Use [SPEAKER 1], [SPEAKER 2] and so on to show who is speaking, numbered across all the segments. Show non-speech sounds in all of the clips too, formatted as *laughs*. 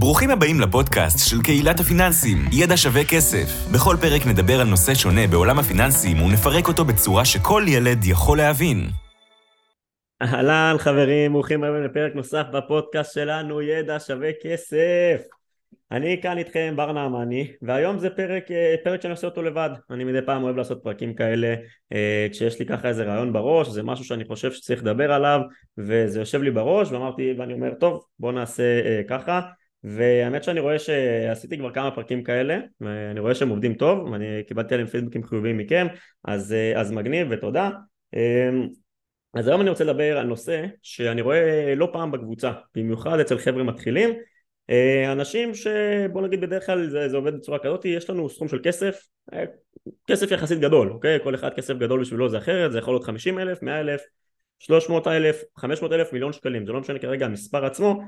[SPEAKER 1] ברוכים הבאים לפודקאסט של קהילת הפיננסים, ידע שווה כסף. בכל פרק נדבר על נושא שונה בעולם הפיננסים ונפרק אותו בצורה שכל ילד יכול להבין.
[SPEAKER 2] אהלן חברים, ברוכים הבאים לפרק נוסף בפודקאסט שלנו, ידע שווה כסף. אני כאן איתכם, בר נעמני, והיום זה פרק, אה, פרק שאני עושה אותו לבד. אני מדי פעם אוהב לעשות פרקים כאלה אה, כשיש לי ככה איזה רעיון בראש, זה משהו שאני חושב שצריך לדבר עליו, וזה יושב לי בראש, ואמרתי, ואני אומר, טוב, בוא נעשה אה, ככה. והאמת שאני רואה שעשיתי כבר כמה פרקים כאלה ואני רואה שהם עובדים טוב ואני קיבלתי עליהם פידבקים חיוביים מכם אז, אז מגניב ותודה. אז היום אני רוצה לדבר על נושא שאני רואה לא פעם בקבוצה במיוחד אצל חבר'ה מתחילים. אנשים שבוא נגיד בדרך כלל זה, זה עובד בצורה כזאת יש לנו סכום של כסף כסף יחסית גדול אוקיי? כל אחד כסף גדול בשבילו זה אחרת זה יכול להיות 50 אלף 100 אלף 300 אלף 500 אלף מיליון שקלים זה לא משנה כרגע המספר עצמו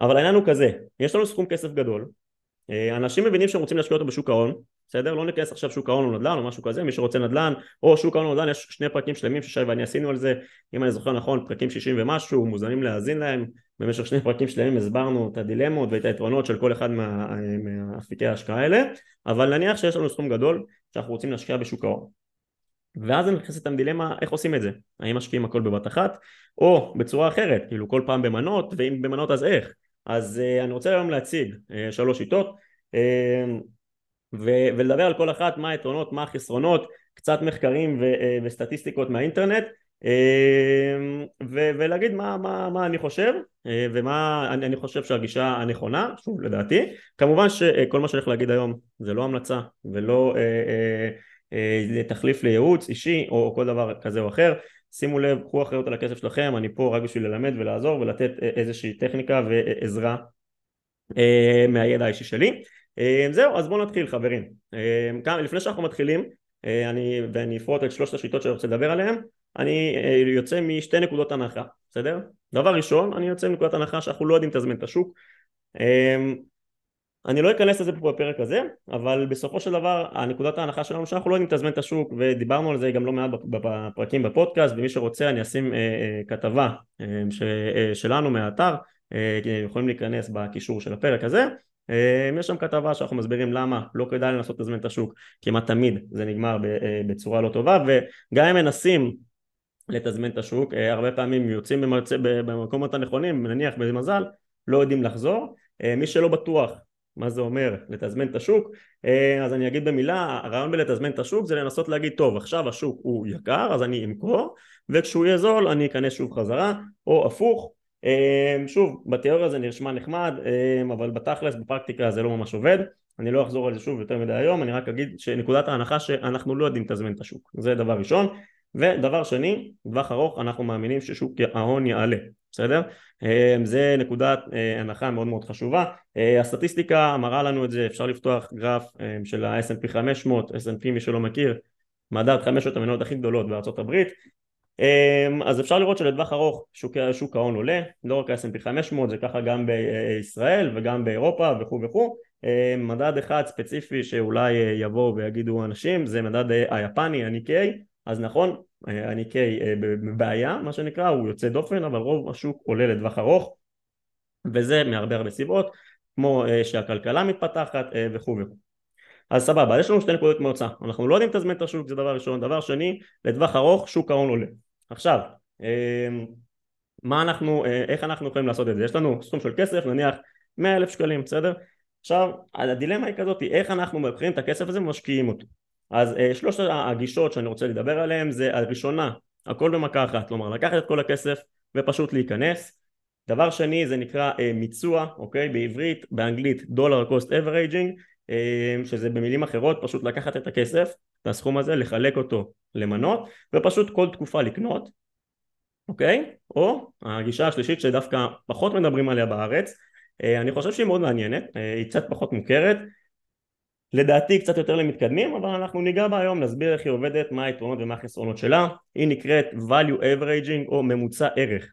[SPEAKER 2] אבל העניין הוא כזה, יש לנו סכום כסף גדול, אה, אנשים מבינים שהם רוצים להשקיע אותו בשוק ההון, בסדר? לא ניכנס עכשיו שוק ההון או נדל"ן או משהו כזה, מי שרוצה נדל"ן או שוק ההון או נדל"ן, יש שני פרקים שלמים ששי ואני עשינו על זה, אם אני זוכר נכון, פרקים 60 ומשהו, מוזמנים להאזין להם, במשך שני פרקים שלמים הסברנו את הדילמות ואת היתרונות של כל אחד מה, מהאפיקי ההשקעה האלה, אבל נניח שיש לנו סכום גדול שאנחנו רוצים להשקיע בשוק ההון. ואז אני נכנסת לדילמה איך עושים את זה, האם משקיעים הכל בבת אחת או בצורה אחרת, כאילו כל פעם במנות ואם במנות אז איך אז uh, אני רוצה היום להציג uh, שלוש שיטות ו- ולדבר על כל אחת מה היתרונות, מה החסרונות, קצת מחקרים וסטטיסטיקות מהאינטרנט ולהגיד מה, מה, מה אני חושב ומה אני, אני חושב שהגישה הנכונה, שוב לדעתי, כמובן שכל מה שאני הולך להגיד היום זה לא המלצה ולא uh, uh, uh, תחליף לייעוץ אישי או כל דבר כזה או אחר שימו לב, קחו אחריות על הכסף שלכם, אני פה רק בשביל ללמד ולעזור ולתת אה, איזושהי טכניקה ועזרה אה, מהידע האישי שלי. אה, זהו, אז בואו נתחיל חברים. לפני שאנחנו מתחילים, אני, ואני אפרוט את שלושת השיטות שאני רוצה לדבר עליהן, אני יוצא משתי נקודות הנחה, בסדר? דבר ראשון, אני יוצא מנקודת הנחה שאנחנו לא יודעים לתזמן את השוק. אני לא אכנס לזה פה בפרק הזה, אבל בסופו של דבר הנקודת ההנחה שלנו שאנחנו לא יודעים לתזמן את השוק ודיברנו על זה גם לא מעט בפרקים בפודקאסט ומי שרוצה אני אשים אה, אה, כתבה אה, ש, אה, שלנו מהאתר, אה, יכולים להיכנס בקישור של הפרק הזה. אה, יש שם כתבה שאנחנו מסבירים למה לא כדאי לנסות לתזמן את השוק כמעט תמיד זה נגמר אה, בצורה לא טובה וגם אם מנסים לתזמן את השוק אה, הרבה פעמים יוצאים במקומות הנכונים נניח במזל לא יודעים לחזור. אה, מי שלא בטוח מה זה אומר לתזמן את השוק. אה, אז אני אגיד במילה הרעיון בלתזמן את השוק זה לנסות להגיד טוב עכשיו השוק הוא יקר אז אני אמכור וכשהוא יהיה זול אני אכנס שוב חזרה או הפוך. אה, שוב בתיאוריה זה נשמע נחמד אה, אבל בתכלס בפרקטיקה זה לא ממש עובד. אני לא אחזור על זה שוב יותר מדי היום אני רק אגיד שנקודת ההנחה שאנחנו לא יודעים לתזמן את השוק זה דבר ראשון. ודבר שני, טווח ארוך אנחנו מאמינים ששוק ההון יעלה, בסדר? אה, זה נקודת אה, הנחה מאוד מאוד חשובה. אה, הסטטיסטיקה מראה לנו את זה, אפשר לפתוח גרף של ה-S&P 500, S&P מי שלא מכיר, מדד 500 המניות הכי גדולות בארצות הברית, אז אפשר לראות שלטווח ארוך שוק, שוק ההון עולה, לא רק ה-S&P 500, זה ככה גם בישראל וגם באירופה וכו' וכו'. מדד אחד ספציפי שאולי יבואו ויגידו אנשים זה מדד היפני, ה-Nikkei, אז נכון, הניקיי אה, בבעיה מה שנקרא, הוא יוצא דופן אבל רוב השוק עולה לטווח ארוך וזה מהרבה הרבה סיבות כמו אה, שהכלכלה מתפתחת אה, וכו' וכו' אז סבבה, יש לנו שתי נקודות מוצא, אנחנו לא יודעים לתזמן את השוק, זה דבר ראשון, דבר שני, לטווח ארוך שוק ההון עולה. עכשיו, מה אנחנו, איך אנחנו יכולים לעשות את זה? יש לנו סכום של כסף, נניח 100 אלף שקלים, בסדר? עכשיו, הדילמה היא כזאת, איך אנחנו מבחינים את הכסף הזה ומשקיעים אותו. אז אה, שלושת הגישות שאני רוצה לדבר עליהן זה הראשונה הכל במכה אחת כלומר לקחת את כל הכסף ופשוט להיכנס. דבר שני זה נקרא אה, מיצוע אוקיי? בעברית באנגלית dollar cost averaging שזה במילים אחרות פשוט לקחת את הכסף את הסכום הזה לחלק אותו למנות ופשוט כל תקופה לקנות אוקיי? או הגישה השלישית שדווקא פחות מדברים עליה בארץ אה, אני חושב שהיא מאוד מעניינת היא קצת פחות מוכרת לדעתי קצת יותר למתקדמים אבל אנחנו ניגע בה היום נסביר איך היא עובדת מה היתרונות ומה החסרונות שלה. היא נקראת value averaging או ממוצע ערך.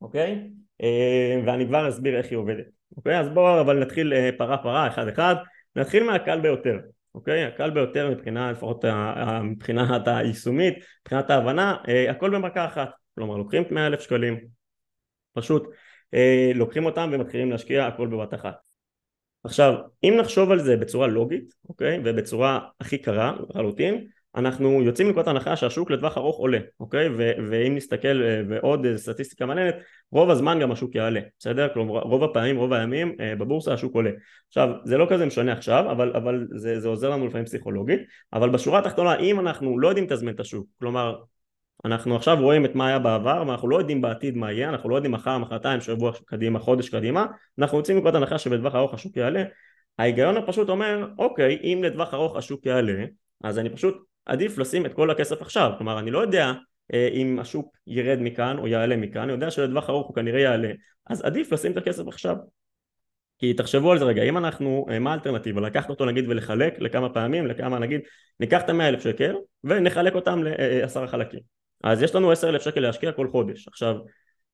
[SPEAKER 2] אוקיי? אה, ואני כבר אסביר איך היא עובדת. אוקיי? אז בואו אבל נתחיל אה, פרה פרה אחד אחד. נתחיל מהקל ביותר. אוקיי? הקל ביותר מבחינה לפחות מבחינת *laughs* היישומית מבחינת ההבנה אה, הכל במכה אחת. כלומר לוקחים 100 אלף שקלים. פשוט לוקחים אותם ומתחילים להשקיע הכל בבת אחת עכשיו אם נחשוב על זה בצורה לוגית אוקיי ובצורה הכי קרה לחלוטין אנחנו יוצאים מנקודת הנחה שהשוק לטווח ארוך עולה, אוקיי? ו- ואם נסתכל אה, ועוד סטטיסטיקה מעניינת, רוב הזמן גם השוק יעלה, בסדר? כלומר רוב הפעמים, רוב הימים אה, בבורסה השוק עולה. עכשיו זה לא כזה משנה עכשיו, אבל, אבל זה, זה עוזר לנו לפעמים פסיכולוגית, אבל בשורה התחתונה אם אנחנו לא יודעים לתזמן את השוק, כלומר אנחנו עכשיו רואים את מה היה בעבר ואנחנו לא יודעים בעתיד מה יהיה, אנחנו לא יודעים מחר, מחרתיים, שבוע קדימה, חודש קדימה, אנחנו יוצאים מנקודת הנחה שבטווח ארוך השוק יעלה, ההיגיון הפשוט אומר, אוקיי, אם לטווח ארוך השוק יעלה, אז אני פשוט עדיף לשים את כל הכסף עכשיו, כלומר אני לא יודע אה, אם השוק ירד מכאן או יעלה מכאן, אני יודע שלטווח ארוך הוא כנראה יעלה, אז עדיף לשים את הכסף עכשיו. כי תחשבו על זה רגע, אם אנחנו, אה, מה האלטרנטיבה? לקחת אותו נגיד ולחלק לכמה פעמים, לכמה נגיד, ניקח את המאה אלף שקל ונחלק אותם לעשרה חלקים. אז יש לנו עשר אלף שקל להשקיע כל חודש. עכשיו,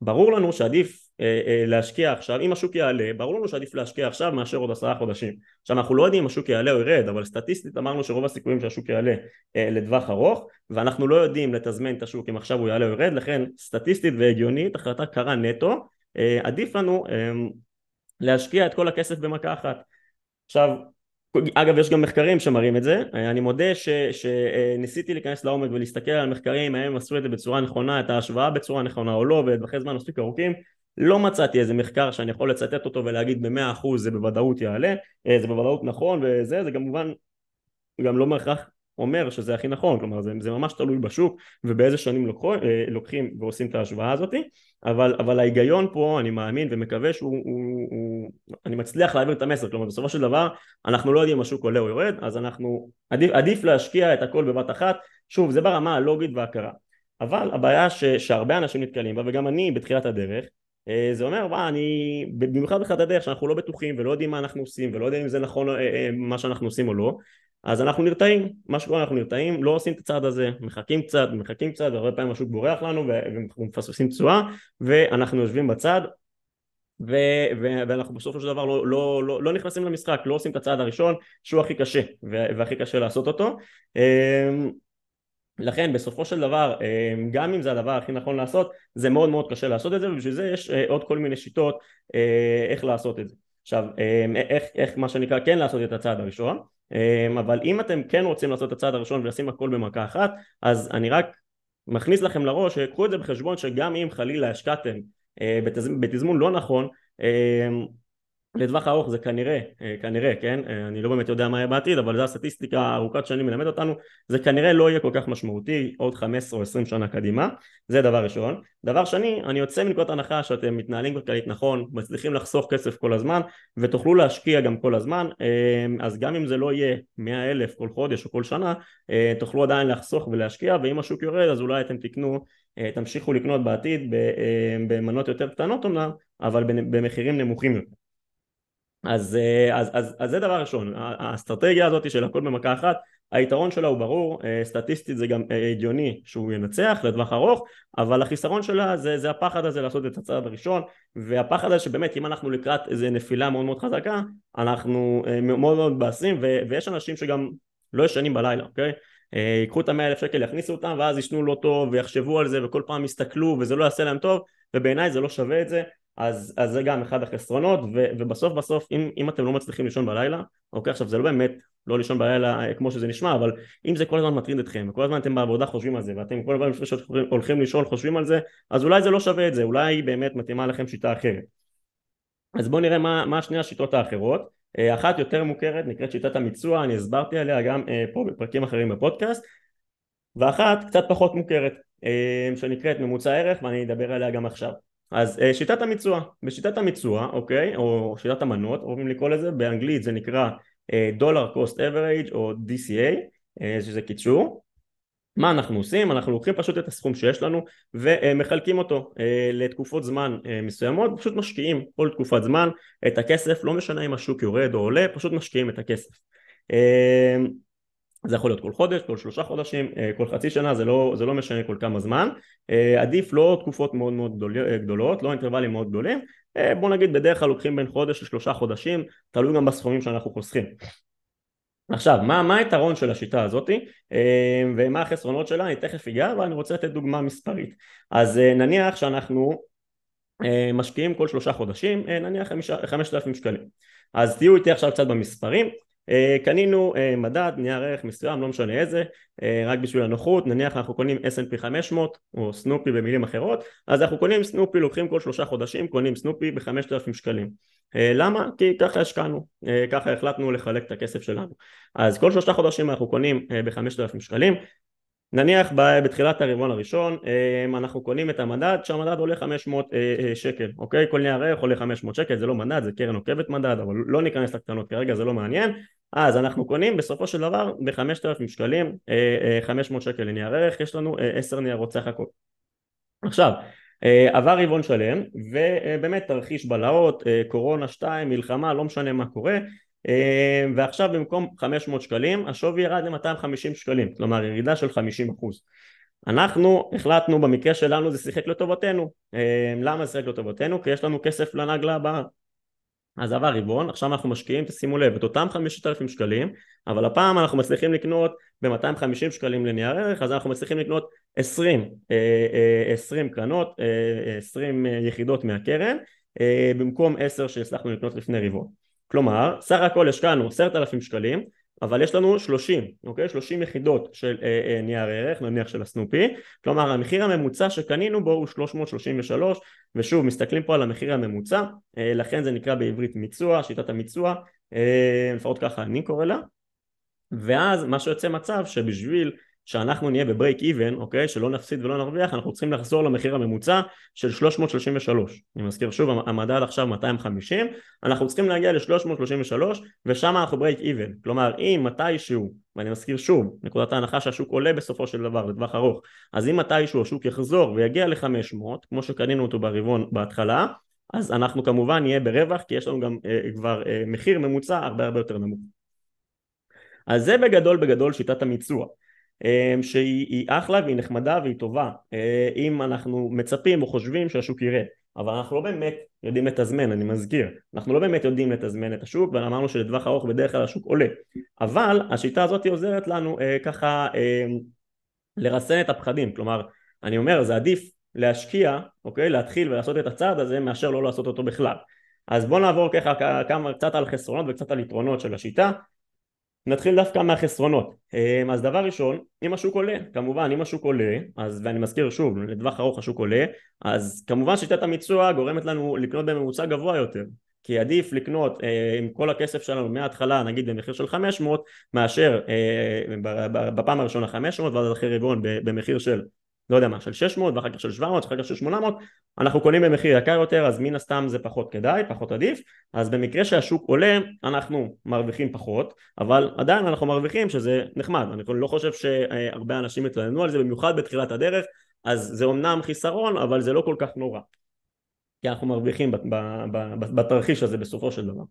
[SPEAKER 2] ברור לנו שעדיף אה, אה, להשקיע עכשיו, אם השוק יעלה, ברור לנו שעדיף להשקיע עכשיו מאשר עוד עשרה חודשים. עכשיו אנחנו לא יודעים אם השוק יעלה או ירד, אבל סטטיסטית אמרנו שרוב הסיכויים שהשוק יעלה אה, לטווח ארוך, ואנחנו לא יודעים לתזמן את השוק אם עכשיו הוא יעלה או ירד, לכן סטטיסטית והגיונית, החלטה קרה נטו, אה, עדיף לנו אה, להשקיע את כל הכסף במכה אחת. עכשיו אגב יש גם מחקרים שמראים את זה, אני מודה שניסיתי להיכנס לעומק ולהסתכל על מחקרים האם הם עשו את זה בצורה נכונה, את ההשוואה בצורה נכונה או לא, ובטווחי זמן מספיק ארוכים, לא מצאתי איזה מחקר שאני יכול לצטט אותו ולהגיד במאה אחוז זה בוודאות יעלה, אה, זה בוודאות נכון וזה, זה כמובן גם לא בהכרח אומר שזה הכי נכון, כלומר זה, זה ממש תלוי בשוק ובאיזה שנים לוקחו, אה, לוקחים ועושים את ההשוואה הזאת, אבל, אבל ההיגיון פה אני מאמין ומקווה שהוא, הוא, הוא, אני מצליח להעביר את המסר, כלומר בסופו של דבר אנחנו לא יודעים אם השוק עולה או יורד, אז אנחנו, עדיף, עדיף להשקיע את הכל בבת אחת, שוב זה ברמה הלוגית וההכרה, אבל הבעיה ש, שהרבה אנשים נתקלים בה וגם אני בתחילת הדרך אה, זה אומר, וואי, אני, במיוחד בתחילת הדרך שאנחנו לא בטוחים ולא יודעים מה אנחנו עושים ולא יודעים אם זה נכון אה, מה שאנחנו עושים או לא אז אנחנו נרתעים, מה שקורה אנחנו נרתעים, לא עושים את הצעד הזה, מחכים קצת, מחכים קצת, והרבה פעמים השוק בורח לנו ומפספסים תשואה ואנחנו יושבים בצד ו- ו- ואנחנו בסופו של דבר לא, לא, לא, לא נכנסים למשחק, לא עושים את הצעד הראשון שהוא הכי קשה והכי קשה לעשות אותו. אמ, לכן בסופו של דבר אמ, גם אם זה הדבר הכי נכון לעשות זה מאוד מאוד קשה לעשות את זה ובשביל זה יש אה, עוד כל מיני שיטות אה, איך לעשות את זה. עכשיו אמ, איך, איך מה שנקרא כן לעשות את הצעד הראשון אבל אם אתם כן רוצים לעשות את הצעד הראשון ולשים הכל במכה אחת אז אני רק מכניס לכם לראש קחו את זה בחשבון שגם אם חלילה השקעתם אה, בתזמון לא נכון אמ, לטווח ארוך זה כנראה, אה, כנראה, כן, אה, אני לא באמת יודע מה יהיה בעתיד, אבל זו הסטטיסטיקה ארוכת שנים מלמד אותנו, זה כנראה לא יהיה כל כך משמעותי עוד 15 או 20 שנה קדימה, זה דבר ראשון. דבר שני, אני יוצא מנקודת הנחה שאתם מתנהלים כלכלית נכון, מצליחים לחסוך כסף כל הזמן, ותוכלו להשקיע גם כל הזמן, אה, אז גם אם זה לא יהיה 100 אלף כל חודש או כל שנה, תוכלו עדיין לחסוך ולהשקיע, ואם השוק יורד אז אולי אתם תקנו, תמשיכו לקנות בעתיד במנות יותר קטנות אמנם, אבל במחירים נמוכים יותר. אז, אה, אז, אז, אז זה דבר ראשון, האסטרטגיה הזאת של הכל במכה אחת, היתרון שלה הוא ברור, אה, סטטיסטית זה גם אה, הגיוני שהוא ינצח לטווח ארוך, אבל החיסרון שלה זה, זה הפחד הזה לעשות את הצעד הראשון, והפחד הזה שבאמת אם אנחנו לקראת איזה נפילה מאוד מאוד חזקה, אנחנו מאוד מאוד מבאסים, ויש אנשים שגם לא ישנים בלילה, אוקיי? ייקחו את המאה אלף שקל, יכניסו אותם, ואז ישנו לא טוב, ויחשבו על זה, וכל פעם יסתכלו, וזה לא יעשה להם טוב, ובעיניי זה לא שווה את זה, אז, אז זה גם אחד החסרונות ו, ובסוף בסוף אם, אם אתם לא מצליחים לישון בלילה אוקיי עכשיו זה לא באמת לא לישון בלילה אה, כמו שזה נשמע אבל אם זה כל הזמן מטריד אתכם וכל הזמן אתם בעבודה חושבים על זה ואתם כל הזמן לפני שהולכים לישון חושבים על זה אז אולי זה לא שווה את זה אולי באמת מתאימה לכם שיטה אחרת. אז בואו נראה מה, מה שני השיטות האחרות. אה, אחת יותר מוכרת נקראת שיטת המיצוע אני הסברתי עליה גם אה, פה בפרקים אחרים בפודקאסט. ואחת קצת פחות מוכרת שנקראת ממוצע ערך ואני אדבר עליה גם עכשיו אז אה, שיטת המיצוע, בשיטת המיצוע, אוקיי, או שיטת המנות, אוהבים לקרוא לזה, באנגלית זה נקרא דולר קוסט אברג' או DCA, אה, שזה קיצור. מה אנחנו עושים? אנחנו לוקחים פשוט את הסכום שיש לנו ומחלקים אותו אה, לתקופות זמן מסוימות, פשוט משקיעים כל תקופת זמן את הכסף, לא משנה אם השוק יורד או עולה, פשוט משקיעים את הכסף. זה יכול להיות כל חודש, כל שלושה חודשים, אה, כל חצי שנה, זה לא, זה לא משנה כל כמה זמן. אה, עדיף לא תקופות מאוד מאוד גדול, אה, גדולות, לא אינטרוולים מאוד גדולים. בוא נגיד בדרך כלל לוקחים בין חודש לשלושה חודשים, תלוי גם בסכומים שאנחנו חוסכים. עכשיו, מה, מה היתרון של השיטה הזאתי ומה החסרונות שלה, אני תכף אגע, אבל אני רוצה לתת דוגמה מספרית. אז נניח שאנחנו משקיעים כל שלושה חודשים נניח חמשת אלפים שקלים אז תהיו איתי עכשיו קצת במספרים קנינו מדד נייר ערך מסוים לא משנה איזה רק בשביל הנוחות נניח אנחנו קונים S&P 500 או סנופי במילים אחרות אז אנחנו קונים סנופי לוקחים כל שלושה חודשים קונים סנופי בחמשת אלפים שקלים. למה? כי ככה השקענו ככה החלטנו לחלק את הכסף שלנו. אז כל שלושה חודשים אנחנו קונים בחמשת אלפים שקלים. נניח בתחילת הרבעון הראשון אנחנו קונים את המדד שהמדד עולה 500 שקל אוקיי? כל נייר ערך עולה 500 שקל זה לא מדד זה קרן עוקבת מדד אבל לא ניכנס לקטנות כרגע זה לא מעניין אז אנחנו קונים בסופו של דבר ב-5,000 שקלים 500 שקל לנייר ערך יש לנו 10 ניירות סך הכל. עכשיו עבר רבעון שלם ובאמת תרחיש בלהות קורונה 2 מלחמה לא משנה מה קורה ועכשיו במקום 500 שקלים השווי ירד ל-250 שקלים כלומר ירידה של 50 אחוז. אנחנו החלטנו במקרה שלנו זה שיחק לטובתנו. למה זה שיחק לטובתנו? כי יש לנו כסף לנגלה הבאה אז עבר רבעון, עכשיו אנחנו משקיעים, תשימו לב, את אותם 5,000 שקלים, אבל הפעם אנחנו מצליחים לקנות ב-250 שקלים לנייר ערך, אז אנחנו מצליחים לקנות 20, 20 אה, קרנות, 20 אה, יחידות מהקרן, אה, במקום 10 שהצלחנו לקנות לפני רבעון. כלומר, סך הכל השקענו 10,000 שקלים, אבל יש לנו 30, אוקיי? 30 יחידות של אה, אה, נייר ערך, נניח של הסנופי, כלומר המחיר הממוצע שקנינו בו הוא 333, ושוב מסתכלים פה על המחיר הממוצע, אה, לכן זה נקרא בעברית מיצוע, שיטת המיצוע, אה, לפחות ככה אני קורא לה, ואז מה שיוצא מצב שבשביל שאנחנו נהיה ב break even, אוקיי? שלא נפסיד ולא נרוויח, אנחנו צריכים לחזור למחיר הממוצע של 333. אני מזכיר שוב, המדד עכשיו 250, אנחנו צריכים להגיע ל-333 ושם אנחנו break even. כלומר, אם מתישהו, ואני מזכיר שוב, נקודת ההנחה שהשוק עולה בסופו של דבר לטווח ארוך, אז אם מתישהו השוק יחזור ויגיע ל-500, כמו שקנינו אותו ברבעון בהתחלה, אז אנחנו כמובן נהיה ברווח, כי יש לנו גם אה, כבר אה, מחיר ממוצע הרבה הרבה יותר נמוך. אז זה בגדול בגדול שיטת המיצוע. אמ, שהיא אחלה והיא נחמדה והיא טובה. אה, אם אנחנו מצפים או חושבים שהשוק יראה אבל אנחנו לא באמת יודעים לתזמן, אני מזכיר, אנחנו לא באמת יודעים לתזמן את השוק ואמרנו שלטווח ארוך בדרך כלל השוק עולה. אבל השיטה הזאת עוזרת לנו אה, ככה אה, לרסן את הפחדים, כלומר אני אומר זה עדיף להשקיע, אוקיי, להתחיל ולעשות את הצעד הזה מאשר לא לעשות אותו בכלל. אז בואו נעבור ככה כמה קצת על חסרונות וקצת על יתרונות של השיטה נתחיל דווקא מהחסרונות. אמ, אז דבר ראשון אם השוק עולה כמובן אם השוק עולה אז ואני מזכיר שוב לטווח ארוך השוק עולה אז כמובן שיטת המיצוע גורמת לנו לקנות בממוצע גבוה יותר. כי עדיף לקנות אה, עם כל הכסף שלנו מההתחלה נגיד במחיר של 500 מאשר אה, בפעם הראשונה 500 ואז אחרי רבעון במחיר של לא יודע מה, של 600 ואחר כך של 700 ואחר כך של 800 אנחנו קונים במחיר יקר יותר אז מן הסתם זה פחות כדאי, פחות עדיף. אז במקרה שהשוק עולה אנחנו מרוויחים פחות אבל עדיין אנחנו מרוויחים שזה נחמד. אני לא חושב שהרבה אנשים יתלוננו על זה במיוחד בתחילת הדרך אז זה אומנם חיסרון אבל זה לא כל כך נורא. כי אנחנו מרוויחים בתרחיש הזה בסופו של דבר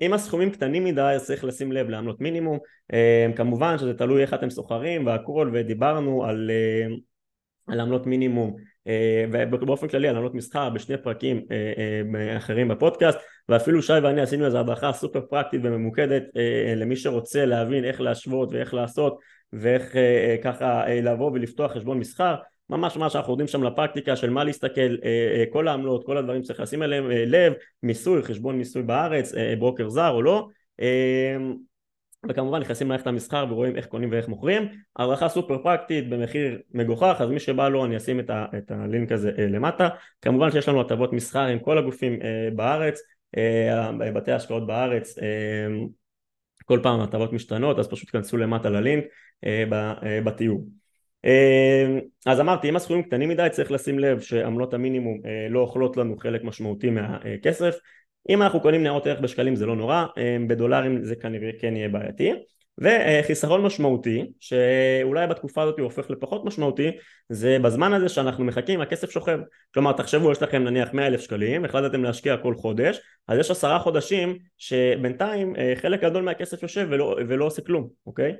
[SPEAKER 2] אם הסכומים קטנים מדי אז צריך לשים לב לעמלות מינימום. אמ, כמובן שזה תלוי איך אתם סוחרים והכל ודיברנו על, אמ, על עמלות מינימום. ובאופן כללי על עמלות מסחר בשני פרקים אחרים בפודקאסט. ואפילו שי ואני עשינו איזו הדרכה סופר פרקטית וממוקדת למי שרוצה להבין איך להשוות ואיך לעשות ואיך ככה לבוא ולפתוח חשבון מסחר ממש ממש אנחנו יורדים שם לפרקטיקה של מה להסתכל, אה, אה, כל העמלות, כל הדברים שצריך לשים אליהם אה, לב, מיסוי, חשבון מיסוי בארץ, ברוקר זר או לא. וכמובן נכנסים למערכת המסחר ורואים איך קונים ואיך מוכרים. הערכה סופר פרקטית במחיר מגוחך אז מי שבא לו אני אשים את, ה, את הלינק הזה למטה. כמובן שיש לנו הטבות מסחר עם כל הגופים בארץ בתי השקעות בארץ כל פעם הטבות משתנות אז פשוט כנסו למטה ללינק בתיאור אז אמרתי אם הסכומים קטנים מדי צריך לשים לב שעמלות המינימום אה, לא אוכלות לנו חלק משמעותי מהכסף. אם אנחנו קונים ניירות ערך בשקלים זה לא נורא אמ, בדולרים זה כנראה כן יהיה בעייתי. וחיסרון משמעותי שאולי בתקופה הזאת הוא הופך לפחות משמעותי זה בזמן הזה שאנחנו מחכים הכסף שוכב. כלומר תחשבו יש לכם נניח 100 אלף שקלים החלטתם להשקיע כל חודש אז יש עשרה חודשים שבינתיים אה, חלק גדול מהכסף יושב ולא, ולא עושה כלום אוקיי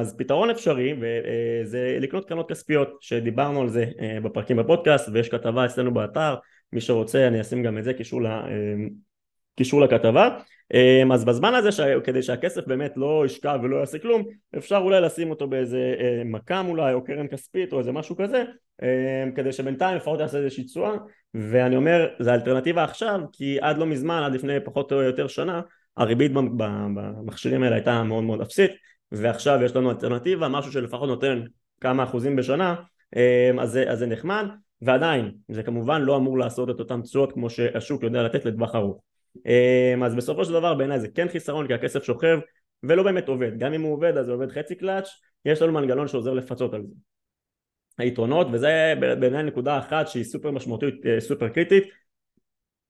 [SPEAKER 2] אז פתרון אפשרי וזה לקנות קרנות כספיות שדיברנו על זה אה, בפרקים בפודקאסט ויש כתבה אצלנו באתר מי שרוצה אני אשים גם את זה קישור, קישור לכתבה. אמ, אז בזמן הזה ש... כדי שהכסף באמת לא ישכב ולא יעשה כלום אפשר אולי לשים אותו באיזה אה, מכ"ם אולי או קרן כספית או איזה משהו כזה אמ, כדי שבינתיים לפחות יעשה איזושהי תשואה. ואני אומר זה אלטרנטיבה עכשיו כי עד לא מזמן עד לפני פחות או יותר שנה הריבית במכשירים האלה הייתה מאוד מאוד אפסית ועכשיו יש לנו אלטרנטיבה משהו שלפחות נותן כמה אחוזים בשנה אמ, אז זה, אז זה נחמד ועדיין זה כמובן לא אמור לעשות את אותן תשואות כמו שהשוק יודע לתת לטווח ארוך. אמ, אז בסופו של דבר בעיניי זה כן חיסרון כי הכסף שוכב ולא באמת עובד. גם אם הוא עובד אז זה עובד חצי קלאץ' יש לנו מנגנון שעוזר לפצות על זה. היתרונות וזה בעיניי נקודה אחת שהיא סופר משמעותית אה, סופר קריטית.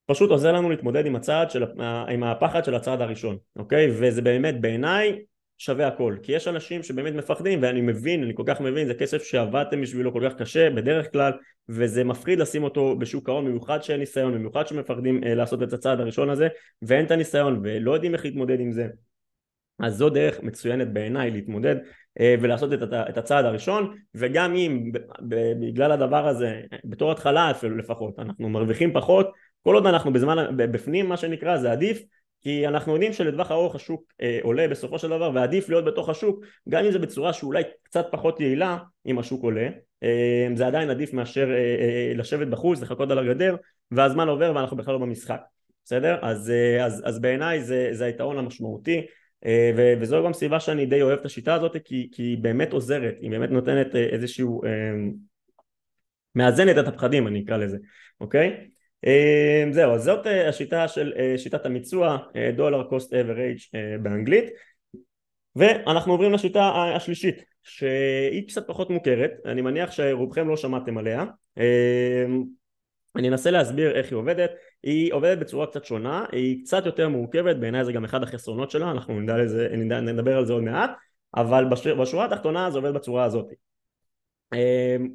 [SPEAKER 2] פשוט עוזר לנו להתמודד עם הצעד של, עם הפחד של הצעד הראשון אוקיי? וזה באמת בעיניי שווה הכל. כי יש אנשים שבאמת מפחדים ואני מבין אני כל כך מבין זה כסף שעבדתם בשבילו כל כך קשה בדרך כלל וזה מפחיד לשים אותו בשוק ההון במיוחד שאין ניסיון במיוחד שמפחדים אה, לעשות את הצעד הראשון הזה ואין את הניסיון ולא יודעים איך להתמודד עם זה. אז זו דרך מצוינת בעיניי להתמודד אה, ולעשות את, את הצעד הראשון וגם אם בגלל הדבר הזה בתור התחלה אפילו לפחות אנחנו מרוויחים פחות כל עוד אנחנו בזמן בפנים מה שנקרא זה עדיף כי אנחנו יודעים שלטווח ארוך השוק אה, עולה בסופו של דבר ועדיף להיות בתוך השוק גם אם זה בצורה שאולי קצת פחות יעילה אם השוק עולה אה, זה עדיין עדיף מאשר אה, אה, לשבת בחוץ לחכות על הגדר והזמן עובר ואנחנו בכלל לא במשחק בסדר? אז, אה, אז, אז בעיניי זה, זה היתרון המשמעותי אה, ו, וזו גם סיבה שאני די אוהב את השיטה הזאת כי, כי היא באמת עוזרת היא באמת נותנת אה, איזשהו אה, מאזנת את הפחדים אני אקרא לזה אוקיי? אמ, זהו אז זאת אה, השיטה של אה, שיטת המיצוע דולר קוסט אברג' באנגלית. ואנחנו עוברים לשיטה השלישית שהיא קצת פחות מוכרת אני מניח שרובכם לא שמעתם עליה. אמ, אני אנסה להסביר איך היא עובדת. היא עובדת בצורה קצת שונה היא קצת יותר מורכבת בעיניי זה גם אחד החסרונות שלה אנחנו נדע לזה, נדע, נדבר על זה עוד מעט אבל בשורה התחתונה זה עובד בצורה הזאת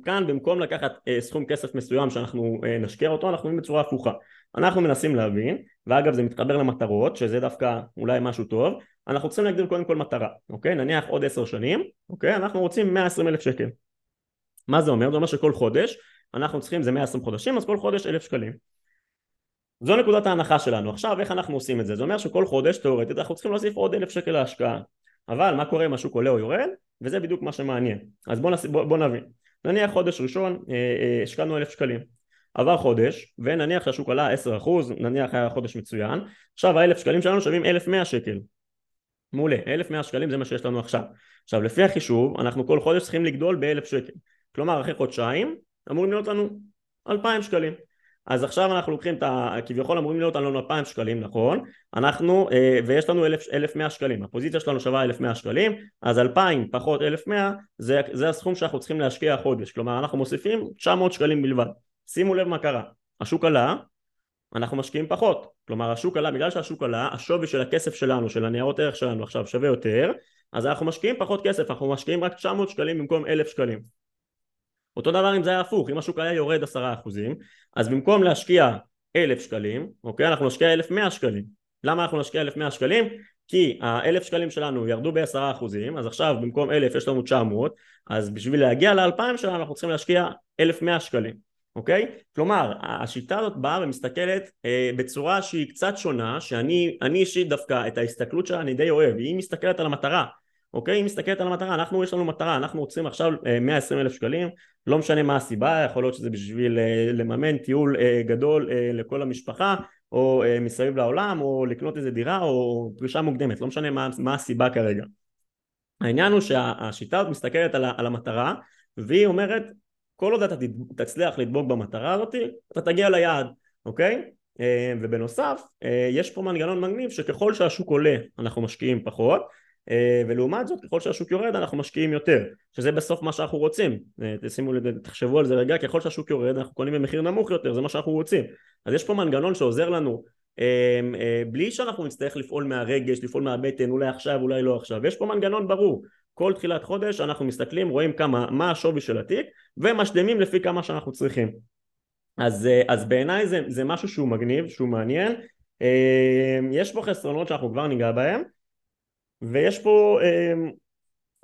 [SPEAKER 2] כאן במקום לקחת אה, סכום כסף מסוים שאנחנו אה, נשקיע אותו אנחנו מבינים בצורה הפוכה. אנחנו מנסים להבין ואגב זה מתחבר למטרות שזה דווקא אולי משהו טוב אנחנו צריכים להגדיר קודם כל מטרה אוקיי? נניח עוד עשר שנים אוקיי? אנחנו רוצים 120 אלף שקל. מה זה אומר? זה אומר שכל חודש אנחנו צריכים זה 120 חודשים אז כל חודש אלף שקלים. זו נקודת ההנחה שלנו. עכשיו איך אנחנו עושים את זה? זה אומר שכל חודש תאורטית אנחנו צריכים להוסיף עוד אלף שקל להשקעה. אבל מה קורה אם השוק עולה או יורד? וזה בדיוק מה שמעניין. אז בוא, נס... בוא, בוא נבין. נניח חודש ראשון אה, אה, השקענו אלף שקלים. עבר חודש ונניח שהשוק עלה עשר אחוז נניח היה חודש מצוין עכשיו האלף שקלים שלנו שווים אלף מאה שקל. מעולה אלף מאה שקלים זה מה שיש לנו עכשיו. עכשיו לפי החישוב אנחנו כל חודש צריכים לגדול באלף שקל. כלומר אחרי חודשיים אמורים להיות לנו אלפיים שקלים אז עכשיו אנחנו לוקחים את ה... כביכול אמורים להיות לנו 2,000 שקלים נכון? אנחנו אה, ויש לנו 1,100 שקלים. הפוזיציה שלנו שווה 1,100 שקלים אז 2,000 פחות 1,100 זה, זה הסכום שאנחנו צריכים להשקיע החודש. כלומר אנחנו מוסיפים 900 שקלים בלבד. שימו לב מה קרה. השוק עלה אנחנו משקיעים פחות. כלומר השוק עלה בגלל שהשוק עלה השווי של הכסף שלנו של הניירות ערך שלנו עכשיו שווה יותר אז אנחנו משקיעים פחות כסף. אנחנו משקיעים רק 900 שקלים במקום 1,000 שקלים אותו דבר אם זה היה הפוך, אם השוק היה יורד עשרה אחוזים, אז במקום להשקיע אלף שקלים, אוקיי, אנחנו נשקיע אלף מאה שקלים. למה אנחנו נשקיע אלף מאה שקלים? כי האלף שקלים שלנו ירדו בעשרה אחוזים, אז עכשיו במקום אלף יש לנו תשע מאות, אז בשביל להגיע לאלפיים שלנו אנחנו צריכים להשקיע אלף מאה שקלים, אוקיי? כלומר, השיטה הזאת באה ומסתכלת אה, בצורה שהיא קצת שונה, שאני אישית דווקא את ההסתכלות שלה אני די אוהב, היא מסתכלת על המטרה, אוקיי? היא מסתכלת על המטרה, אנחנו יש לנו מטרה, אנחנו רוצים עכשיו 120 אה, אלף שקלים, לא משנה מה הסיבה, יכול להיות שזה בשביל אה, לממן טיול אה, גדול לכל המשפחה או מסביב לעולם או לקנות איזה דירה או פרישה מוקדמת, לא משנה מה, מה הסיבה כרגע. העניין הוא שהשיטה הזאת מסתכלת על, על המטרה והיא אומרת כל עוד אתה תצליח לדבוק במטרה הזאת אתה תגיע ליעד, אוקיי? ובנוסף יש פה מנגנון מגניב שככל שהשוק עולה אנחנו משקיעים פחות אה, ולעומת זאת ככל שהשוק יורד אנחנו משקיעים יותר שזה בסוף מה שאנחנו רוצים. אה, תשימו תחשבו על זה רגע ככל שהשוק יורד אנחנו קונים במחיר נמוך יותר זה מה שאנחנו רוצים. אז יש פה מנגנון שעוזר לנו אה, בלי שאנחנו נצטרך לפעול מהרגש לפעול מהבטן אולי עכשיו אולי לא עכשיו. יש פה מנגנון ברור. כל תחילת חודש אנחנו מסתכלים רואים כמה מה השווי של התיק ומשלימים לפי כמה שאנחנו צריכים. אז, אז בעיניי זה, זה משהו שהוא מגניב שהוא מעניין. יש פה חסרונות שאנחנו כבר ניגע בהם ויש פה אה,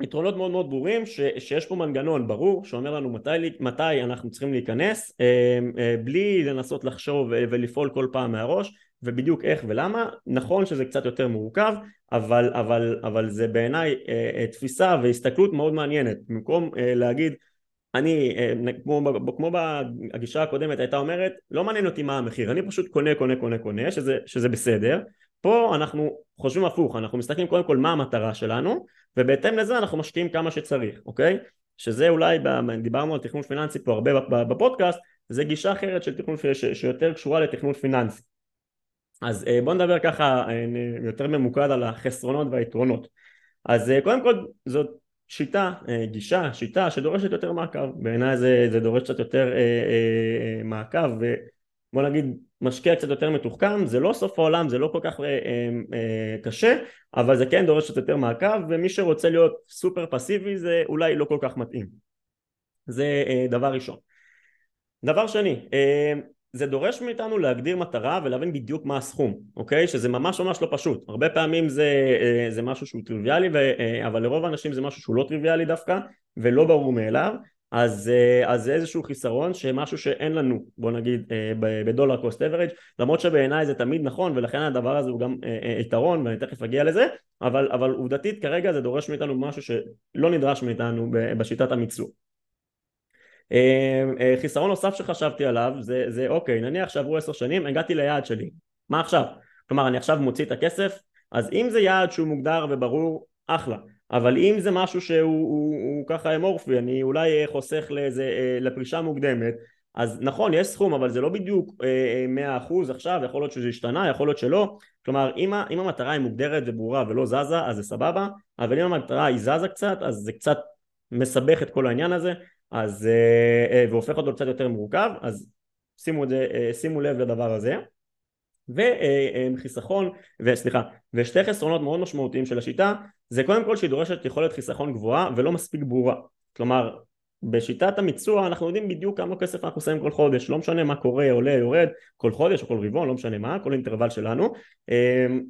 [SPEAKER 2] יתרונות מאוד מאוד ברורים ש, שיש פה מנגנון ברור שאומר לנו מתי, מתי אנחנו צריכים להיכנס אה, אה, בלי לנסות לחשוב ולפעול כל פעם מהראש ובדיוק איך ולמה, נכון שזה קצת יותר מורכב, אבל, אבל, אבל זה בעיניי אה, אה, תפיסה והסתכלות מאוד מעניינת, במקום אה, להגיד אני, אה, כמו, כמו בגישה הקודמת הייתה אומרת, לא מעניין אותי מה המחיר, אני פשוט קונה, קונה, קונה, קונה, שזה, שזה בסדר. פה אנחנו חושבים הפוך, אנחנו מסתכלים קודם כל מה המטרה שלנו, ובהתאם לזה אנחנו משקיעים כמה שצריך, אוקיי? שזה אולי, דיברנו על תכנון פיננסי פה הרבה בפודקאסט, זה גישה אחרת של תכנון, שיותר קשורה לתכנון פיננסי. אז אה, בואו נדבר ככה אה, יותר ממוקד על החסרונות והיתרונות. אז קודם כל זאת שיטה, אה, גישה, שיטה שדורשת יותר מעקב, בעיניי זה, זה דורש קצת יותר אה, אה, מעקב ובוא נגיד משקיע קצת יותר מתוחכם, זה לא סוף העולם, זה לא כל כך אה, אה, קשה, אבל זה כן דורש קצת יותר מעקב ומי שרוצה להיות סופר פסיבי זה אולי לא כל כך מתאים, זה אה, דבר ראשון. דבר שני, אה, זה דורש מאיתנו להגדיר מטרה ולהבין בדיוק מה הסכום, אוקיי? שזה ממש ממש לא פשוט. הרבה פעמים זה, אה, זה משהו שהוא טריוויאלי, אה, אבל לרוב האנשים זה משהו שהוא לא טריוויאלי דווקא, ולא ברור מאליו. אז, אה, אז זה איזשהו חיסרון שמשהו שאין לנו בוא נגיד בדולר קוסט אברג' למרות שבעיניי זה תמיד נכון ולכן הדבר הזה הוא גם יתרון ואני תכף אגיע לזה אבל, אבל עובדתית כרגע זה דורש מאיתנו משהו שלא נדרש מאיתנו בשיטת המיצור. אה, אה, חיסרון נוסף שחשבתי עליו זה, זה אוקיי נניח שעברו עשר שנים הגעתי ליעד שלי. מה עכשיו? כלומר אני עכשיו מוציא את הכסף אז אם זה יעד שהוא מוגדר וברור אחלה אבל אם זה משהו שהוא הוא, הוא ככה אמורפי אני אולי חוסך לאיזה, אה, לפרישה מוקדמת אז נכון יש סכום אבל זה לא בדיוק מאה אחוז עכשיו יכול להיות שזה השתנה יכול להיות שלא כלומר אם, אם המטרה היא מוגדרת וברורה ולא זזה אז זה סבבה אבל אם המטרה היא זזה קצת אז זה קצת מסבך את כל העניין הזה אז, אה, אה, והופך אותו קצת יותר מורכב, אז שימו, זה, אה, שימו לב לדבר הזה. וחיסכון, וסליחה, ושתי חסרונות מאוד משמעותיים של השיטה, זה קודם כל שהיא דורשת יכולת חיסכון גבוהה ולא מספיק ברורה. כלומר, בשיטת המיצוע אנחנו יודעים בדיוק כמה כסף אנחנו שמים כל חודש, לא משנה מה קורה, עולה, יורד, כל חודש או כל רבעון, לא משנה מה, כל אינטרוול שלנו.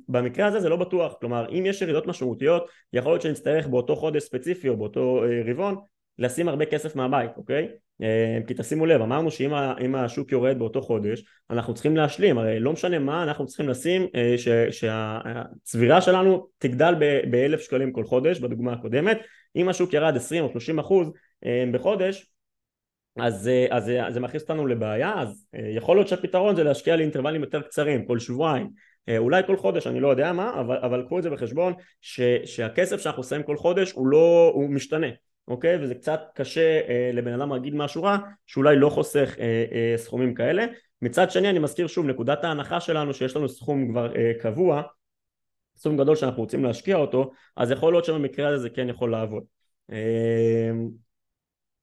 [SPEAKER 2] במקרה הזה זה לא בטוח, כלומר אם יש ירידות משמעותיות, יכול להיות שנצטרך באותו חודש ספציפי או באותו רבעון לשים הרבה כסף מהבית, אוקיי? אה, כי תשימו לב, אמרנו שאם השוק יורד באותו חודש, אנחנו צריכים להשלים, הרי לא משנה מה, אנחנו צריכים לשים אה, שהצבירה שלנו תגדל באלף שקלים כל חודש, בדוגמה הקודמת, אם השוק ירד 20 או 30 אחוז אה, בחודש, אז, אז, אז זה מכניס אותנו לבעיה, אז יכול להיות שהפתרון זה להשקיע לאינטרוולים יותר קצרים, כל שבועיים, אולי כל חודש, אני לא יודע מה, אבל, אבל קחו את זה בחשבון ש, שהכסף שאנחנו שמים כל חודש הוא לא, הוא משתנה אוקיי? וזה קצת קשה אה, לבן אדם רגיל מהשורה שאולי לא חוסך אה, אה, סכומים כאלה. מצד שני אני מזכיר שוב נקודת ההנחה שלנו שיש לנו סכום כבר אה, קבוע, סכום גדול שאנחנו רוצים להשקיע אותו, אז יכול להיות שבמקרה הזה זה כן יכול לעבוד. אה,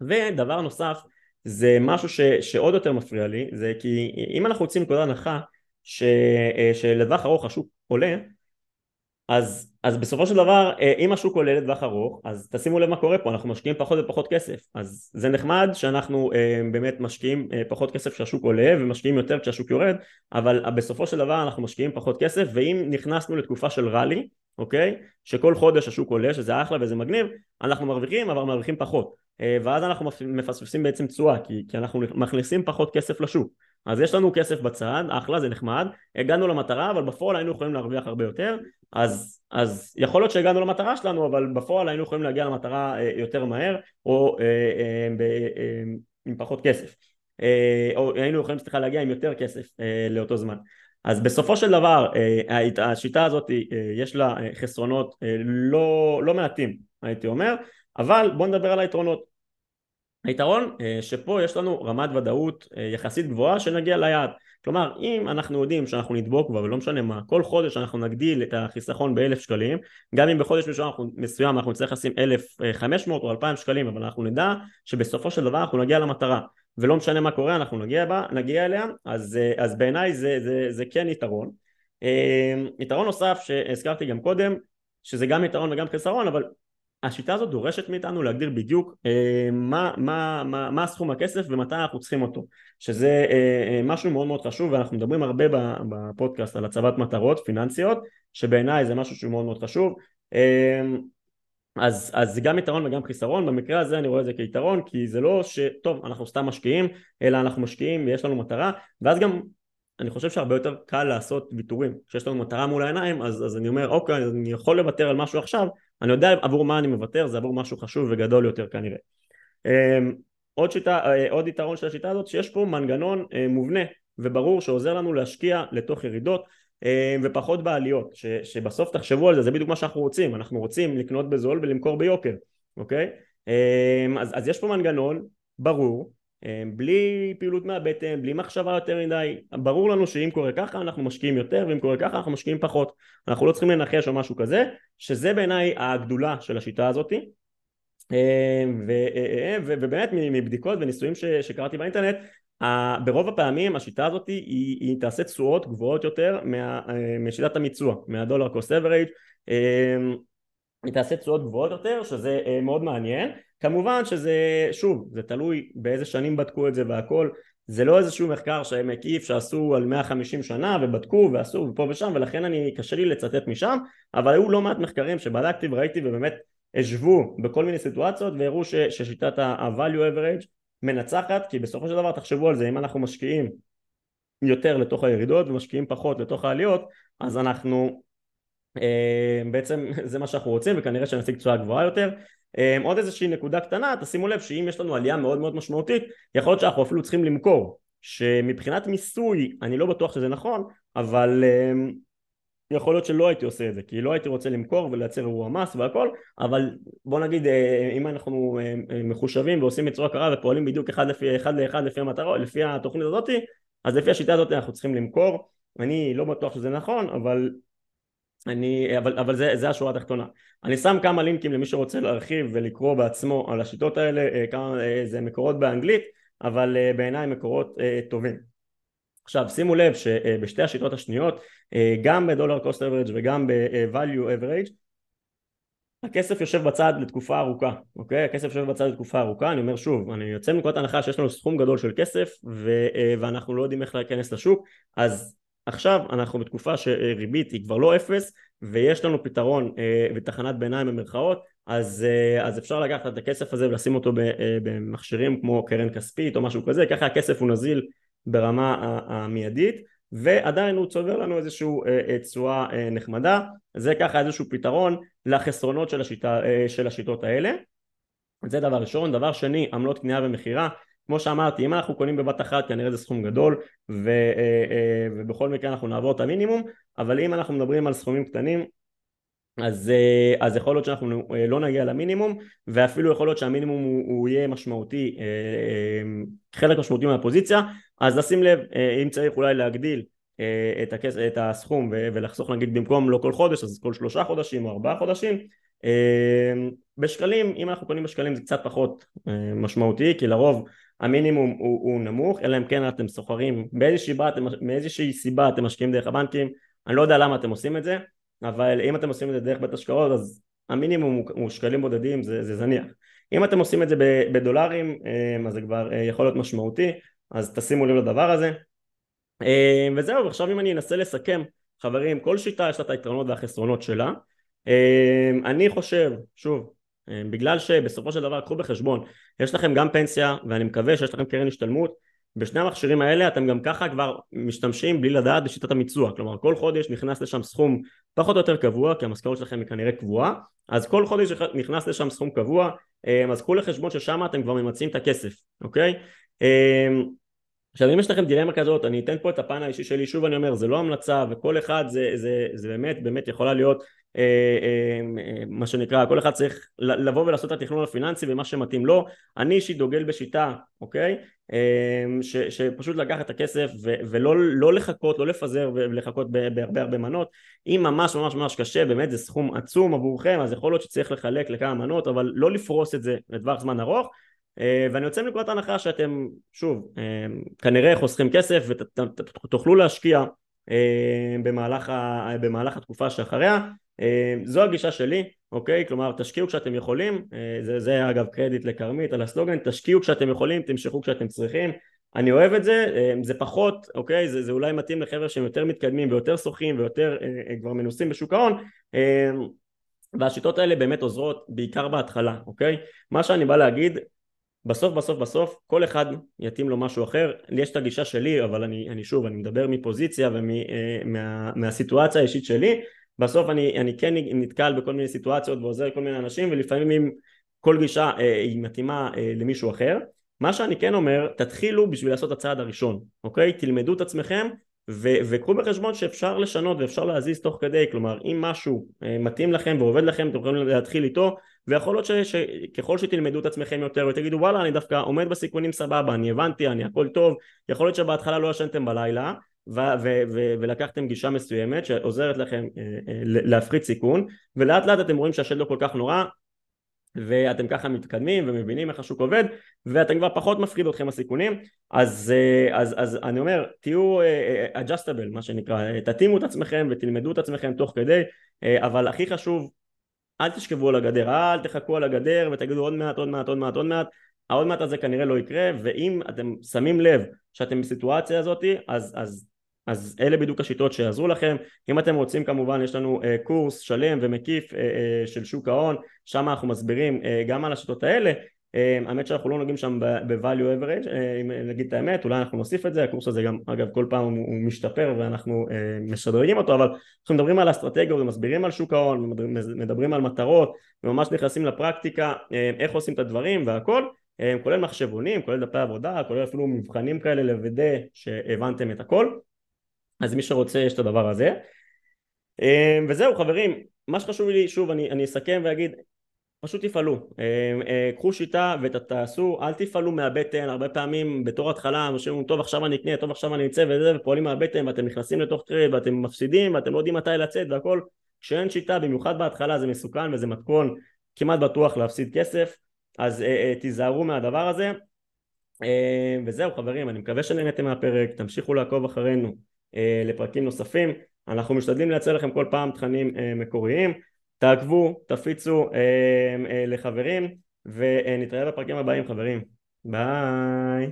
[SPEAKER 2] ודבר נוסף זה משהו ש, שעוד יותר מפריע לי, זה כי אם אנחנו רוצים נקודת הנחה אה, שלטווח ארוך השוק עולה אז, אז בסופו של דבר אה, אם השוק עולה לטווח ארוך אז תשימו לב מה קורה פה אנחנו משקיעים פחות ופחות כסף. אז זה נחמד שאנחנו אה, באמת משקיעים אה, פחות כסף כשהשוק עולה ומשקיעים יותר כשהשוק יורד אבל בסופו של דבר אנחנו משקיעים פחות כסף ואם נכנסנו לתקופה של ראלי אוקיי? שכל חודש השוק עולה שזה אחלה וזה מגניב אנחנו מרוויחים אבל מרוויחים פחות. ואז אנחנו מפספסים בעצם תשואה כי, כי אנחנו מכניסים פחות כסף לשוק אז יש לנו כסף בצד, אחלה, זה נחמד, הגענו למטרה, אבל בפועל היינו יכולים להרוויח הרבה יותר, אז, אז יכול להיות שהגענו למטרה שלנו, אבל בפועל היינו יכולים להגיע למטרה אה, יותר מהר, או אה, אה, עם פחות כסף, או היינו יכולים, סליחה, להגיע עם יותר כסף לאותו זמן. אז בסופו של דבר, השיטה הזאת, יש לה חסרונות לא, לא מעטים, הייתי אומר, אבל בואו נדבר על היתרונות. היתרון אה, שפה יש לנו רמת ודאות אה, יחסית גבוהה שנגיע ליעד. כלומר אם אנחנו יודעים שאנחנו נדבוק בה ולא משנה מה כל חודש אנחנו נגדיל את החיסכון באלף שקלים גם אם בחודש מסוים אנחנו נצטרך לשים אלף חמש מאות או אלפיים שקלים אבל אנחנו נדע שבסופו של דבר אנחנו נגיע למטרה. ולא משנה מה קורה אנחנו נגיע, בה, נגיע אליה אז, אה, אז בעיניי זה, זה, זה כן יתרון. יתרון נוסף שהזכרתי גם קודם שזה גם יתרון וגם חיסרון אבל השיטה הזאת דורשת מאיתנו להגדיר בדיוק אה, מה, מה, מה, מה סכום הכסף ומתי אנחנו צריכים אותו שזה אה, אה, משהו מאוד מאוד חשוב ואנחנו מדברים הרבה בפודקאסט על הצבת מטרות פיננסיות שבעיניי זה משהו שהוא מאוד מאוד חשוב אה, אז, אז זה גם יתרון וגם חיסרון, במקרה הזה אני רואה את זה כיתרון כי זה לא שטוב אנחנו סתם משקיעים אלא אנחנו משקיעים ויש לנו מטרה ואז גם אני חושב שהרבה יותר קל לעשות ויתורים. כשיש לנו מטרה מול העיניים, אז, אז אני אומר, אוקיי, אני יכול לוותר על משהו עכשיו, אני יודע עבור מה אני מוותר, זה עבור משהו חשוב וגדול יותר כנראה. אמ, עוד, שיטה, אה, עוד יתרון של השיטה הזאת, שיש פה מנגנון אה, מובנה וברור שעוזר לנו להשקיע לתוך ירידות אמ, ופחות בעליות, ש, שבסוף תחשבו על זה, זה בדיוק מה שאנחנו רוצים, אנחנו רוצים לקנות בזול ולמכור ביוקר, אוקיי? אמ, אז, אז יש פה מנגנון ברור בלי פעילות מהבטן, בלי מחשבה יותר מדי, ברור לנו שאם קורה ככה אנחנו משקיעים יותר ואם קורה ככה אנחנו משקיעים פחות. אנחנו לא צריכים לנחש או משהו כזה שזה בעיניי הגדולה של השיטה הזאת. אמ, ובאמת מבדיקות וניסויים שקראתי באינטרנט ברוב הפעמים השיטה הזאת היא, היא תעשה תשואות גבוהות יותר מה, משיטת המיצוע מהדולר קוסט אברג' היא תעשה תשואות גבוהות יותר שזה אה, מאוד מעניין כמובן שזה שוב זה תלוי באיזה שנים בדקו את זה והכל זה לא איזשהו מחקר מקיף שעשו על 150 שנה ובדקו ועשו ופה ושם ולכן אני קשה לי לצטט משם אבל היו לא מעט מחקרים שבדקתי וראיתי ובאמת השוו בכל מיני סיטואציות והראו ש, ששיטת ה-value average מנצחת כי בסופו של דבר תחשבו על זה אם אנחנו משקיעים יותר לתוך הירידות ומשקיעים פחות לתוך העליות אז אנחנו אה, בעצם זה מה שאנחנו רוצים וכנראה שנשיג תשואה גבוהה יותר עוד איזושהי נקודה קטנה תשימו לב שאם יש לנו עלייה מאוד מאוד משמעותית יכול להיות שאנחנו אפילו צריכים למכור שמבחינת מיסוי אני לא בטוח שזה נכון אבל אה, יכול להיות שלא הייתי עושה את זה כי לא הייתי רוצה למכור ולייצר אירוע מס והכל אבל בוא נגיד אם אנחנו מחושבים ועושים בצורה קרה ופועלים בדיוק אחד, לפי, אחד לאחד לפי המטרה לפי התוכנית הזאתי אז לפי השיטה הזאת אנחנו צריכים למכור. אני לא בטוח שזה נכון אבל אני, אבל, אבל זה, זה השורה התחתונה. אני שם כמה לינקים למי שרוצה להרחיב ולקרוא בעצמו על השיטות האלה, אה, כמה, אה, זה מקורות באנגלית, אבל אה, בעיניי מקורות טובים. עכשיו שימו לב שבשתי השיטות השניות, גם בדולר קוסט אברג' וגם ב-value average, הכסף יושב בצד לתקופה ארוכה, אוקיי? הכסף יושב בצד לתקופה ארוכה, אני אומר שוב, אני יוצא מנקודת הנחה שיש לנו סכום גדול של כסף ו- ואנחנו לא יודעים איך להיכנס לשוק, אז עכשיו אנחנו בתקופה שריבית היא כבר לא אפס ויש לנו פתרון אה, ותחנת ביניים במרכאות אז, אה, אז אפשר לקחת את הכסף הזה ולשים אותו אה, במכשירים כמו קרן כספית או משהו כזה ככה הכסף הוא נזיל ברמה המיידית ועדיין הוא צובר לנו איזושהי תשואה נחמדה. זה ככה איזשהו פתרון לחסרונות של, השיטה, של השיטות האלה. זה דבר ראשון, דבר שני עמלות קנייה ומכירה כמו שאמרתי, אם אנחנו קונים בבת אחת כנראה זה סכום גדול ו, אה, אה, ובכל מקרה אנחנו נעבור את המינימום, אבל אם אנחנו מדברים על סכומים קטנים אז, אה, אז יכול להיות שאנחנו לא נגיע למינימום ואפילו יכול להיות שהמינימום הוא, הוא יהיה משמעותי, חלק משמעותי מהפוזיציה אז לשים לב אם צריך אולי להגדיל את, הכס, את הסכום ולחסוך נגיד במקום לא כל חודש אז כל שלושה חודשים או ארבעה חודשים בשקלים אם אנחנו קונים בשקלים זה קצת פחות משמעותי כי לרוב המינימום הוא, הוא נמוך אלא אם כן אתם סוחרים באיזושהי, אתם, מאיזושהי סיבה אתם משקיעים דרך הבנקים אני לא יודע למה אתם עושים את זה אבל אם אתם עושים את זה דרך בית השקעות אז המינימום הוא, הוא שקלים בודדים זה, זה זניח. אם אתם עושים את זה בדולרים אה, אז זה כבר אה, יכול להיות משמעותי אז תשימו לב לדבר הזה. אה, וזהו עכשיו אם אני אנסה לסכם חברים כל שיטה יש לה את היתרונות והחסרונות שלה. אני חושב שוב בגלל שבסופו של דבר קחו בחשבון יש לכם גם פנסיה ואני מקווה שיש לכם קרן השתלמות בשני המכשירים האלה אתם גם ככה כבר משתמשים בלי לדעת בשיטת המיצוע. כלומר כל חודש נכנס לשם סכום פחות או יותר קבוע כי המשכורת שלכם היא כנראה קבועה. אז כל חודש נכנס לשם סכום קבוע אה, אז קחו לחשבון ששם אתם כבר ממצים את הכסף אוקיי? אה, עכשיו אם יש לכם דילמה כזאת אני אתן פה את הפן האישי שלי. שוב אני אומר זה לא המלצה וכל אחד זה, זה, זה באמת באמת יכולה להיות אה, אה, אה, מה שנקרא כל אחד צריך לבוא ולעשות את התכנון הפיננסי ומה שמתאים לו. אני אישית דוגל בשיטה אוקיי? ש, שפשוט לקחת את הכסף ו, ולא לא לחכות לא לפזר ולחכות בהרבה הרבה מנות. אם ממש ממש ממש קשה באמת זה סכום עצום עבורכם אז יכול להיות שצריך לחלק לכמה מנות אבל לא לפרוס את זה לטווח זמן ארוך. ואני יוצא מנקודת ההנחה שאתם שוב כנראה חוסכים כסף ותוכלו להשקיע במהלך, במהלך התקופה שאחריה. אה, זו הגישה שלי, אוקיי? כלומר תשקיעו כשאתם יכולים, אה, זה, זה אגב קרדיט לכרמית על הסלוגן, תשקיעו כשאתם יכולים, תמשכו כשאתם צריכים, אני אוהב את זה, אה, זה פחות, אוקיי? זה, זה אולי מתאים לחבר'ה שהם יותר מתקדמים ויותר שוחים ויותר כבר מנוסים בשוק ההון והשיטות האלה באמת עוזרות בעיקר בהתחלה, אוקיי? מה שאני בא להגיד בסוף בסוף בסוף כל אחד יתאים לו משהו אחר, לי יש את הגישה שלי אבל אני, אני שוב אני מדבר מפוזיציה ומהסיטואציה ומה, האישית שלי בסוף אני, אני כן נתקל בכל מיני סיטואציות ועוזר לכל מיני אנשים ולפעמים אם כל גישה אה, היא מתאימה אה, למישהו אחר. מה שאני כן אומר תתחילו בשביל לעשות הצעד הראשון אוקיי? תלמדו את עצמכם ו- וקחו בחשבון שאפשר לשנות ואפשר להזיז תוך כדי, כלומר אם משהו אה, מתאים לכם ועובד לכם אתם יכולים להתחיל איתו ויכול להיות שככל שתלמדו את עצמכם יותר ותגידו וואלה אני דווקא עומד בסיכונים סבבה, אני הבנתי, אני הכל טוב, יכול להיות שבהתחלה לא ישנתם בלילה ולקחתם גישה מסוימת שעוזרת לכם אה, אה, להפחית סיכון ולאט לאט אתם רואים שהשד לא כל כך נורא ואתם ככה מתקדמים ומבינים איך השוק עובד ואתם כבר פחות מפחיד אתכם הסיכונים. אז, אה, אז, אז אני אומר תהיו adjustable מה שנקרא תתאימו את עצמכם ותלמדו את עצמכם תוך כדי אבל הכי חשוב אל תשכבו על הגדר אל תחכו על הגדר ותגידו עוד מעט עוד מעט עוד מעט עוד מעט. העוד מעט הזה כנראה לא יקרה ואם אתם שמים לב שאתם בסיטואציה הזאת אז, אז אז אלה בדיוק השיטות שיעזרו לכם. אם אתם רוצים כמובן יש לנו uh, קורס שלם ומקיף uh, uh, של שוק ההון. שם אנחנו מסבירים uh, גם על השיטות האלה. uh, האמת שאנחנו לא נוגעים שם ב-value average uh, אם נגיד את האמת אולי אנחנו נוסיף את זה. הקורס הזה גם אגב כל פעם הוא, הוא משתפר ואנחנו uh, משדרגים אותו אבל אנחנו מדברים על אסטרטגיות ומסבירים על שוק ההון מדברים, על מטרות וממש נכנסים לפרקטיקה uh, איך עושים את הדברים והכל כולל מחשבונים, כולל דפי עבודה, כולל אפילו מבחנים כאלה לוודא שהבנתם את הכל אז מי שרוצה יש את הדבר הזה. אמ, וזהו חברים מה שחשוב לי שוב אני, אני אסכם ואגיד פשוט תפעלו. אמ, אה, קחו שיטה ותעשו אל תפעלו מהבטן. הרבה פעמים בתור התחלה אנשים אומרים טוב עכשיו אני אקנה טוב עכשיו אני אצא וזה ופועלים מהבטן ואתם נכנסים לתוך trade ואתם מפסידים ואתם לא יודעים מתי לצאת והכל. כשאין שיטה במיוחד בהתחלה זה מסוכן וזה מתכון כמעט בטוח להפסיד כסף. אז אה, אה, תיזהרו מהדבר הזה. אמ, וזהו חברים אני מקווה שנהנתם מהפרק. תמשיכו לעקוב אחרינו לפרקים נוספים. אנחנו משתדלים לייצר לכם כל פעם תכנים אה, מקוריים. תעקבו, תפיצו אה, לחברים ונתראה בפרקים הבאים חברים. ביי